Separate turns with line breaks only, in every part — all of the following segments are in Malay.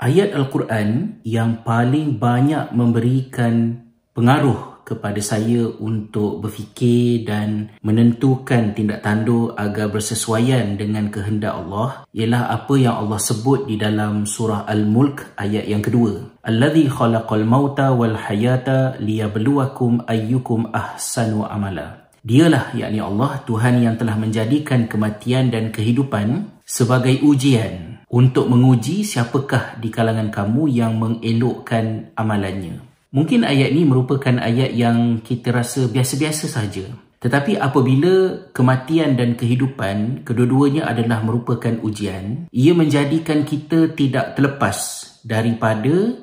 ayat Al-Quran yang paling banyak memberikan pengaruh kepada saya untuk berfikir dan menentukan tindak tanduk agar bersesuaian dengan kehendak Allah ialah apa yang Allah sebut di dalam surah Al-Mulk ayat yang kedua. Alladhi khalaqal mauta wal hayata liyabluwakum ayyukum ahsanu amala. Dialah yakni Allah Tuhan yang telah menjadikan kematian dan kehidupan sebagai ujian untuk menguji siapakah di kalangan kamu yang mengelokkan amalannya. Mungkin ayat ini merupakan ayat yang kita rasa biasa-biasa saja. Tetapi apabila kematian dan kehidupan kedua-duanya adalah merupakan ujian, ia menjadikan kita tidak terlepas daripada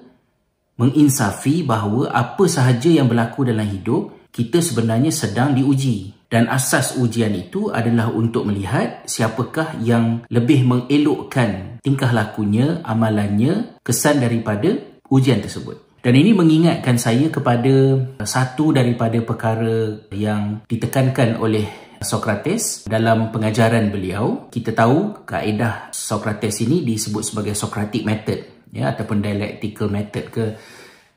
menginsafi bahawa apa sahaja yang berlaku dalam hidup, kita sebenarnya sedang diuji. Dan asas ujian itu adalah untuk melihat siapakah yang lebih mengelokkan tingkah lakunya, amalannya, kesan daripada ujian tersebut. Dan ini mengingatkan saya kepada satu daripada perkara yang ditekankan oleh Socrates dalam pengajaran beliau. Kita tahu kaedah Socrates ini disebut sebagai Socratic method ya ataupun dialectical method ke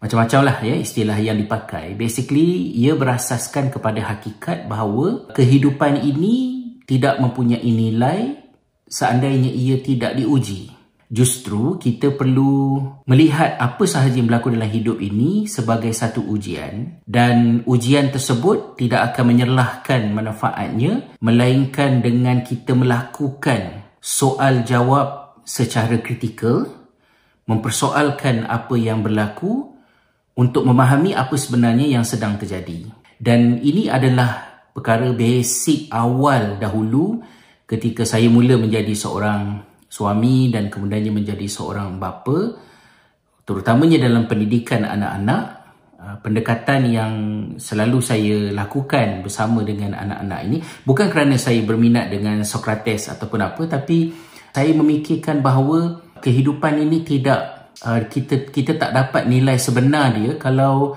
macam-macam lah ya istilah yang dipakai. Basically ia berasaskan kepada hakikat bahawa kehidupan ini tidak mempunyai nilai seandainya ia tidak diuji. Justru kita perlu melihat apa sahaja yang berlaku dalam hidup ini sebagai satu ujian dan ujian tersebut tidak akan menyerlahkan manfaatnya melainkan dengan kita melakukan soal jawab secara kritikal mempersoalkan apa yang berlaku untuk memahami apa sebenarnya yang sedang terjadi. Dan ini adalah perkara basic awal dahulu ketika saya mula menjadi seorang suami dan kemudiannya menjadi seorang bapa terutamanya dalam pendidikan anak-anak uh, pendekatan yang selalu saya lakukan bersama dengan anak-anak ini bukan kerana saya berminat dengan Socrates ataupun apa tapi saya memikirkan bahawa kehidupan ini tidak uh, kita kita tak dapat nilai sebenar dia kalau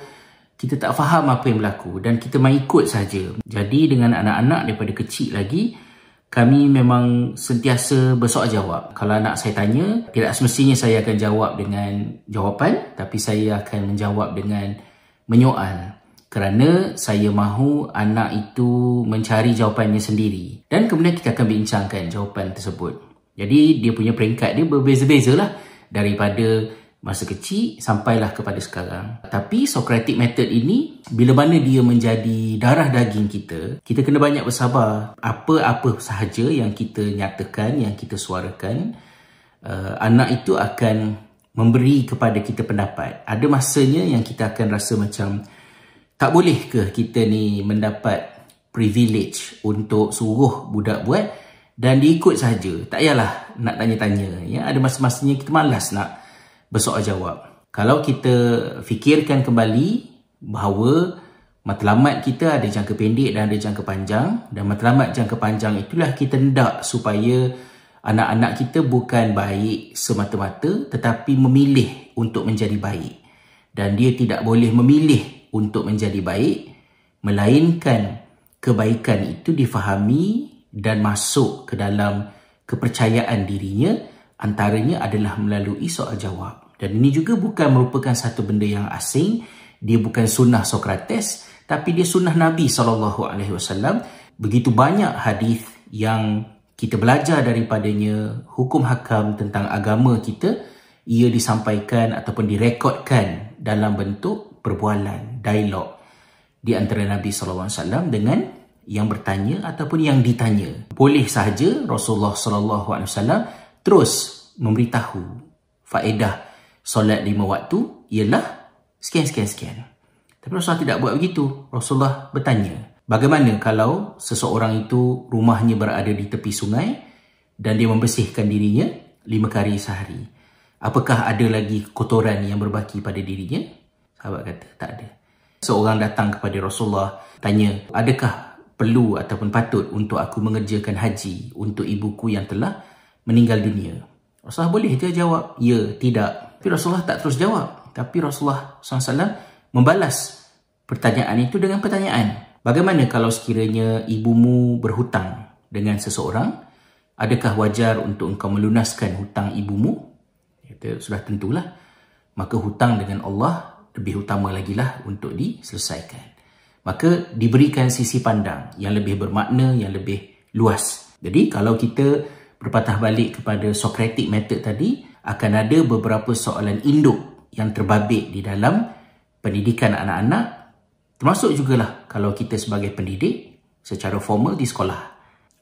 kita tak faham apa yang berlaku dan kita main ikut saja. Jadi dengan anak-anak daripada kecil lagi kami memang sentiasa bersoal jawab. Kalau anak saya tanya, tidak semestinya saya akan jawab dengan jawapan, tapi saya akan menjawab dengan menyoal. Kerana saya mahu anak itu mencari jawapannya sendiri. Dan kemudian kita akan bincangkan jawapan tersebut. Jadi dia punya peringkat dia berbeza-beza lah daripada masa kecil sampailah kepada sekarang. Tapi Socratic method ini bila mana dia menjadi darah daging kita, kita kena banyak bersabar. Apa-apa sahaja yang kita nyatakan, yang kita suarakan, uh, anak itu akan memberi kepada kita pendapat. Ada masanya yang kita akan rasa macam tak boleh ke kita ni mendapat privilege untuk suruh budak buat dan diikut saja. Tak payahlah nak tanya-tanya. Ya, ada masa-masanya kita malas nak bersoal jawab. Kalau kita fikirkan kembali bahawa matlamat kita ada jangka pendek dan ada jangka panjang dan matlamat jangka panjang itulah kita hendak supaya anak-anak kita bukan baik semata-mata tetapi memilih untuk menjadi baik. Dan dia tidak boleh memilih untuk menjadi baik melainkan kebaikan itu difahami dan masuk ke dalam kepercayaan dirinya antaranya adalah melalui soal jawab. Dan ini juga bukan merupakan satu benda yang asing. Dia bukan sunnah Socrates, tapi dia sunnah Nabi SAW. Begitu banyak hadis yang kita belajar daripadanya hukum hakam tentang agama kita, ia disampaikan ataupun direkodkan dalam bentuk perbualan, dialog di antara Nabi SAW dengan yang bertanya ataupun yang ditanya. Boleh sahaja Rasulullah SAW terus memberitahu faedah solat lima waktu ialah sekian sekian sekian. Tapi Rasulullah tidak buat begitu. Rasulullah bertanya, bagaimana kalau seseorang itu rumahnya berada di tepi sungai dan dia membersihkan dirinya lima kali sehari? Apakah ada lagi kotoran yang berbaki pada dirinya? Sahabat kata, tak ada. Seorang datang kepada Rasulullah tanya, adakah perlu ataupun patut untuk aku mengerjakan haji untuk ibuku yang telah meninggal dunia? Rasulullah boleh dia jawab, ya, tidak. Tapi Rasulullah tak terus jawab. Tapi Rasulullah SAW membalas pertanyaan itu dengan pertanyaan. Bagaimana kalau sekiranya ibumu berhutang dengan seseorang? Adakah wajar untuk engkau melunaskan hutang ibumu? Kita sudah tentulah. Maka hutang dengan Allah lebih utama lagi lah untuk diselesaikan. Maka diberikan sisi pandang yang lebih bermakna, yang lebih luas. Jadi kalau kita berpatah balik kepada Socratic method tadi, akan ada beberapa soalan induk yang terbabit di dalam pendidikan anak-anak termasuk jugalah kalau kita sebagai pendidik secara formal di sekolah.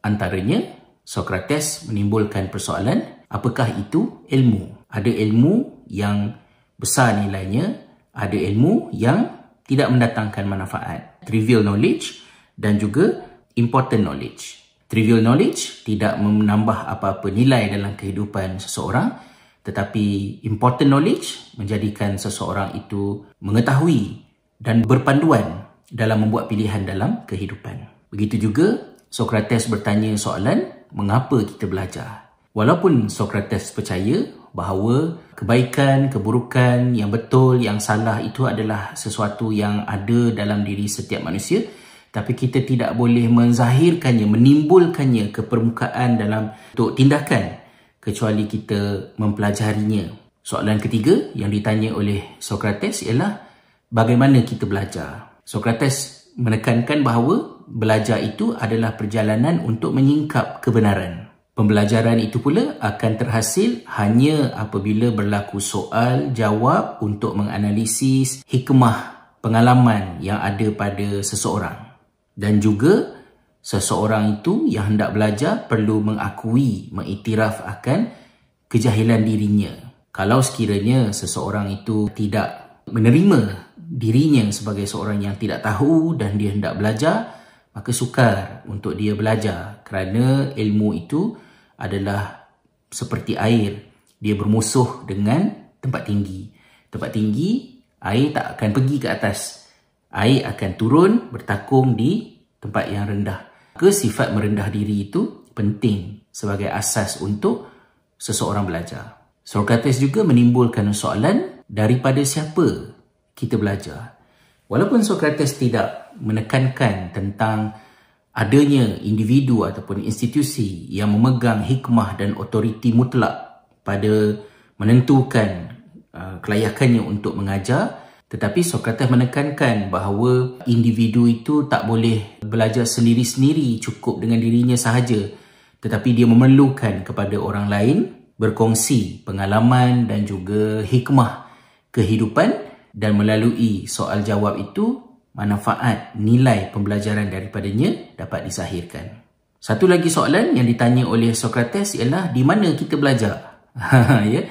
Antaranya, Socrates menimbulkan persoalan apakah itu ilmu? Ada ilmu yang besar nilainya, ada ilmu yang tidak mendatangkan manfaat. Trivial knowledge dan juga important knowledge. Trivial knowledge tidak menambah apa-apa nilai dalam kehidupan seseorang, tetapi important knowledge menjadikan seseorang itu mengetahui dan berpanduan dalam membuat pilihan dalam kehidupan. Begitu juga Socrates bertanya soalan, mengapa kita belajar? Walaupun Socrates percaya bahawa kebaikan, keburukan, yang betul, yang salah itu adalah sesuatu yang ada dalam diri setiap manusia, tapi kita tidak boleh menzahirkannya, menimbulkannya ke permukaan dalam untuk tindakan kecuali kita mempelajarinya. Soalan ketiga yang ditanya oleh Socrates ialah bagaimana kita belajar. Socrates menekankan bahawa belajar itu adalah perjalanan untuk menyingkap kebenaran. Pembelajaran itu pula akan terhasil hanya apabila berlaku soal jawab untuk menganalisis hikmah pengalaman yang ada pada seseorang. Dan juga seseorang itu yang hendak belajar perlu mengakui, mengiktiraf akan kejahilan dirinya. Kalau sekiranya seseorang itu tidak menerima dirinya sebagai seorang yang tidak tahu dan dia hendak belajar, maka sukar untuk dia belajar kerana ilmu itu adalah seperti air. Dia bermusuh dengan tempat tinggi. Tempat tinggi air tak akan pergi ke atas. Air akan turun bertakung di tempat yang rendah. Ke sifat merendah diri itu penting sebagai asas untuk seseorang belajar. Socrates juga menimbulkan soalan daripada siapa kita belajar. Walaupun Socrates tidak menekankan tentang adanya individu ataupun institusi yang memegang hikmah dan otoriti mutlak pada menentukan uh, kelayakannya untuk mengajar, tetapi Socrates menekankan bahawa individu itu tak boleh belajar sendiri-sendiri cukup dengan dirinya sahaja, tetapi dia memerlukan kepada orang lain berkongsi pengalaman dan juga hikmah kehidupan. Dan melalui soal jawab itu manfaat nilai pembelajaran daripadanya dapat disahirkan. Satu lagi soalan yang ditanya oleh Socrates ialah di mana kita belajar? ya.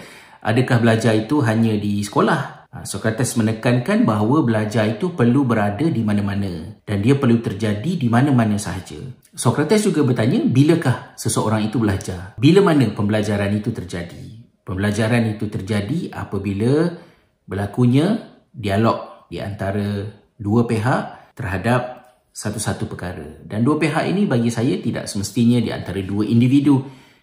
Adakah belajar itu hanya di sekolah? Ha, Socrates menekankan bahawa belajar itu perlu berada di mana-mana dan dia perlu terjadi di mana-mana sahaja. Socrates juga bertanya, bilakah seseorang itu belajar? Bila mana pembelajaran itu terjadi? Pembelajaran itu terjadi apabila berlakunya dialog di antara dua pihak terhadap satu-satu perkara. Dan dua pihak ini bagi saya tidak semestinya di antara dua individu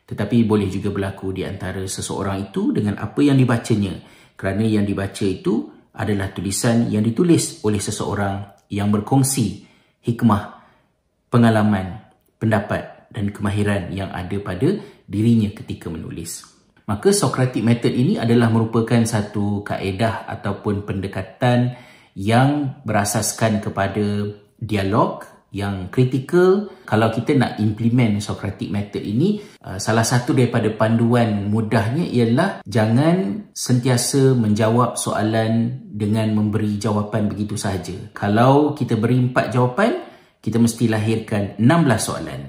tetapi boleh juga berlaku di antara seseorang itu dengan apa yang dibacanya. Kerana yang dibaca itu adalah tulisan yang ditulis oleh seseorang yang berkongsi hikmah, pengalaman, pendapat dan kemahiran yang ada pada dirinya ketika menulis. Maka Socratic method ini adalah merupakan satu kaedah ataupun pendekatan yang berasaskan kepada dialog yang kritikal. Kalau kita nak implement Socratic method ini, uh, salah satu daripada panduan mudahnya ialah jangan sentiasa menjawab soalan dengan memberi jawapan begitu sahaja. Kalau kita beri empat jawapan, kita mesti lahirkan 16 soalan.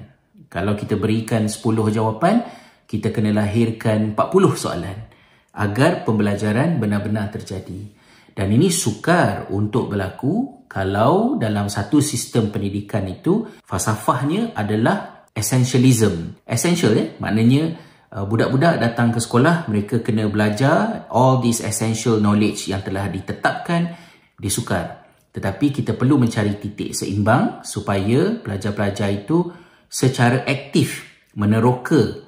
Kalau kita berikan 10 jawapan, kita kena lahirkan 40 soalan agar pembelajaran benar-benar terjadi. Dan ini sukar untuk berlaku kalau dalam satu sistem pendidikan itu falsafahnya adalah essentialism. Essential ya, maknanya uh, budak-budak datang ke sekolah, mereka kena belajar all this essential knowledge yang telah ditetapkan, dia sukar. Tetapi kita perlu mencari titik seimbang supaya pelajar-pelajar itu secara aktif meneroka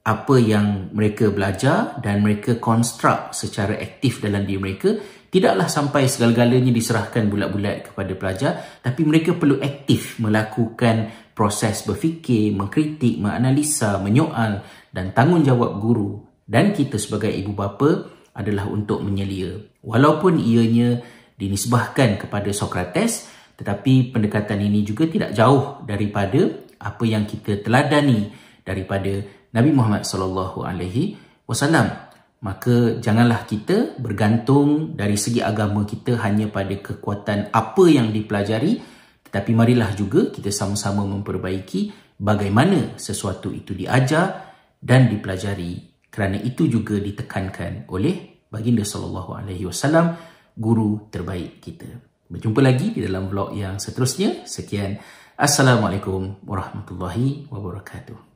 apa yang mereka belajar dan mereka konstruk secara aktif dalam diri mereka tidaklah sampai segala-galanya diserahkan bulat-bulat kepada pelajar tapi mereka perlu aktif melakukan proses berfikir, mengkritik, menganalisa, menyoal dan tanggungjawab guru dan kita sebagai ibu bapa adalah untuk menyelia. Walaupun ianya dinisbahkan kepada Sokrates, tetapi pendekatan ini juga tidak jauh daripada apa yang kita teladani daripada Nabi Muhammad sallallahu alaihi wasallam. Maka janganlah kita bergantung dari segi agama kita hanya pada kekuatan apa yang dipelajari, tetapi marilah juga kita sama-sama memperbaiki bagaimana sesuatu itu diajar dan dipelajari kerana itu juga ditekankan oleh baginda sallallahu alaihi wasallam guru terbaik kita. Berjumpa lagi di dalam vlog yang seterusnya. Sekian. Assalamualaikum warahmatullahi wabarakatuh.